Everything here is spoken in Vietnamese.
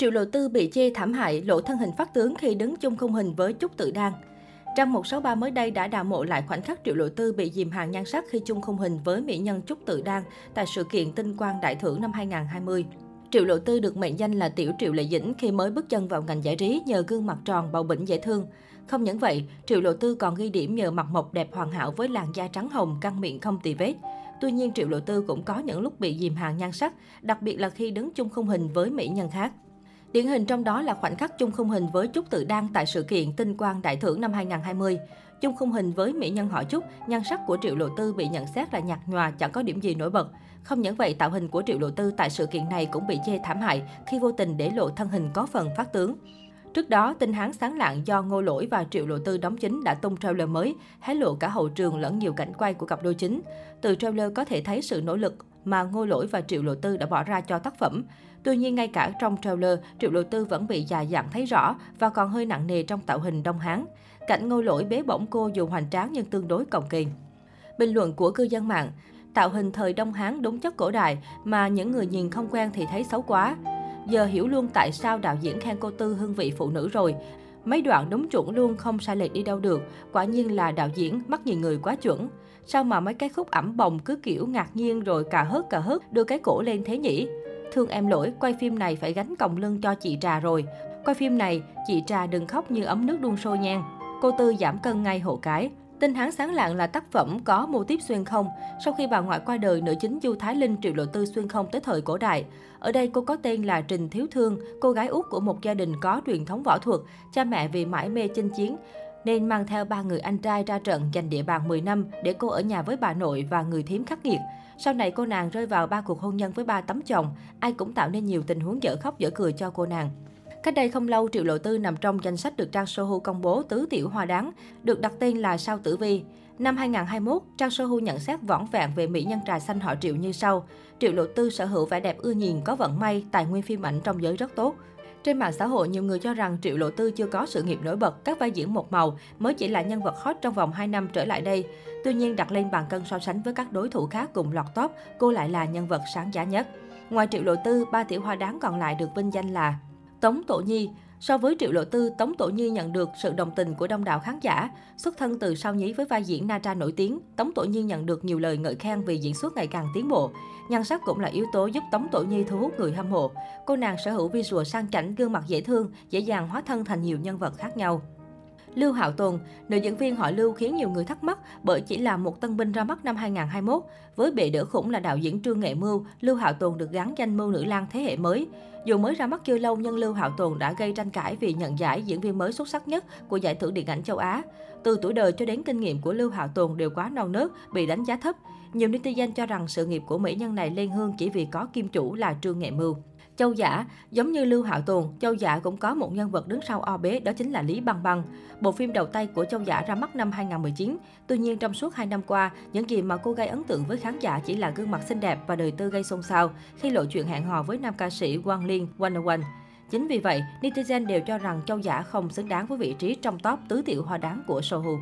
Triệu Lộ Tư bị chê thảm hại, lộ thân hình phát tướng khi đứng chung khung hình với Trúc Tự Đan. Trang 163 mới đây đã đào mộ lại khoảnh khắc Triệu Lộ Tư bị dìm hàng nhan sắc khi chung khung hình với mỹ nhân Trúc Tự Đan tại sự kiện Tinh Quang Đại Thưởng năm 2020. Triệu Lộ Tư được mệnh danh là tiểu Triệu Lệ Dĩnh khi mới bước chân vào ngành giải trí nhờ gương mặt tròn bầu bỉnh dễ thương. Không những vậy, Triệu Lộ Tư còn ghi điểm nhờ mặt mộc đẹp hoàn hảo với làn da trắng hồng, căng miệng không tì vết. Tuy nhiên, Triệu Lộ Tư cũng có những lúc bị dìm hàng nhan sắc, đặc biệt là khi đứng chung khung hình với mỹ nhân khác. Điển hình trong đó là khoảnh khắc chung khung hình với Trúc Tự Đan tại sự kiện Tinh Quang Đại Thưởng năm 2020. Chung khung hình với mỹ nhân họ Trúc, nhan sắc của Triệu Lộ Tư bị nhận xét là nhạt nhòa, chẳng có điểm gì nổi bật. Không những vậy, tạo hình của Triệu Lộ Tư tại sự kiện này cũng bị chê thảm hại khi vô tình để lộ thân hình có phần phát tướng. Trước đó, tin hán sáng lạng do Ngô Lỗi và Triệu Lộ Tư đóng chính đã tung trailer mới, hé lộ cả hậu trường lẫn nhiều cảnh quay của cặp đôi chính. Từ trailer có thể thấy sự nỗ lực mà Ngô Lỗi và Triệu Lộ Tư đã bỏ ra cho tác phẩm. Tuy nhiên, ngay cả trong trailer, Triệu Lộ Tư vẫn bị già dặn thấy rõ và còn hơi nặng nề trong tạo hình đông hán. Cảnh ngôi Lỗi bế bổng cô dù hoành tráng nhưng tương đối cồng kềnh. Bình luận của cư dân mạng Tạo hình thời Đông Hán đúng chất cổ đại mà những người nhìn không quen thì thấy xấu quá. Giờ hiểu luôn tại sao đạo diễn khen cô Tư hương vị phụ nữ rồi. Mấy đoạn đúng chuẩn luôn không sai lệch đi đâu được. Quả nhiên là đạo diễn mắt nhìn người quá chuẩn. Sao mà mấy cái khúc ẩm bồng cứ kiểu ngạc nhiên rồi cà hớt cà hớt đưa cái cổ lên thế nhỉ? Thương em lỗi, quay phim này phải gánh còng lưng cho chị Trà rồi. Quay phim này, chị Trà đừng khóc như ấm nước đun sôi nhan Cô Tư giảm cân ngay hộ cái. Tinh Hán Sáng Lạng là tác phẩm có mô tiếp xuyên không. Sau khi bà ngoại qua đời, nữ chính Du Thái Linh triệu lộ tư xuyên không tới thời cổ đại. Ở đây cô có tên là Trình Thiếu Thương, cô gái út của một gia đình có truyền thống võ thuật. Cha mẹ vì mãi mê chinh chiến nên mang theo ba người anh trai ra trận giành địa bàn 10 năm để cô ở nhà với bà nội và người thím khắc nghiệt. Sau này cô nàng rơi vào ba cuộc hôn nhân với ba tấm chồng, ai cũng tạo nên nhiều tình huống dở khóc dở cười cho cô nàng. Cách đây không lâu, Triệu Lộ Tư nằm trong danh sách được Trang Sohu công bố tứ tiểu hoa đáng, được đặt tên là Sao Tử Vi. Năm 2021, Trang Sohu nhận xét võn vẹn về mỹ nhân trà xanh họ Triệu như sau. Triệu Lộ Tư sở hữu vẻ đẹp ưa nhìn, có vận may, tài nguyên phim ảnh trong giới rất tốt. Trên mạng xã hội, nhiều người cho rằng Triệu Lộ Tư chưa có sự nghiệp nổi bật, các vai diễn một màu, mới chỉ là nhân vật hot trong vòng 2 năm trở lại đây. Tuy nhiên, đặt lên bàn cân so sánh với các đối thủ khác cùng lọt top, cô lại là nhân vật sáng giá nhất. Ngoài Triệu Lộ Tư, ba tiểu hoa đáng còn lại được vinh danh là Tống Tổ Nhi, So với Triệu Lộ Tư, Tống Tổ Nhi nhận được sự đồng tình của đông đảo khán giả. Xuất thân từ sao nhí với vai diễn Na Tra nổi tiếng, Tống Tổ Nhi nhận được nhiều lời ngợi khen vì diễn xuất ngày càng tiến bộ. Nhan sắc cũng là yếu tố giúp Tống Tổ Nhi thu hút người hâm mộ. Cô nàng sở hữu visual sang chảnh, gương mặt dễ thương, dễ dàng hóa thân thành nhiều nhân vật khác nhau. Lưu Hạo Tùng, nữ diễn viên họ Lưu khiến nhiều người thắc mắc bởi chỉ là một tân binh ra mắt năm 2021. Với bệ đỡ khủng là đạo diễn Trương Nghệ Mưu, Lưu Hạo Tùng được gắn danh mưu nữ lang thế hệ mới. Dù mới ra mắt chưa lâu nhưng Lưu Hạo Tùng đã gây tranh cãi vì nhận giải diễn viên mới xuất sắc nhất của giải thưởng điện ảnh châu Á. Từ tuổi đời cho đến kinh nghiệm của Lưu Hạo Tùng đều quá non nớt, bị đánh giá thấp. Nhiều netizen cho rằng sự nghiệp của mỹ nhân này lên hương chỉ vì có kim chủ là Trương Nghệ Mưu. Châu Giả, giống như Lưu Hạo Tùng, Châu Giả cũng có một nhân vật đứng sau o bế, đó chính là Lý Băng Băng. Bộ phim đầu tay của Châu Giả ra mắt năm 2019. Tuy nhiên trong suốt 2 năm qua, những gì mà cô gây ấn tượng với khán giả chỉ là gương mặt xinh đẹp và đời tư gây xôn xao khi lộ chuyện hẹn hò với nam ca sĩ Quang Liên, One One. Chính vì vậy, netizen đều cho rằng Châu Giả không xứng đáng với vị trí trong top tứ tiểu hoa đáng của Sohu.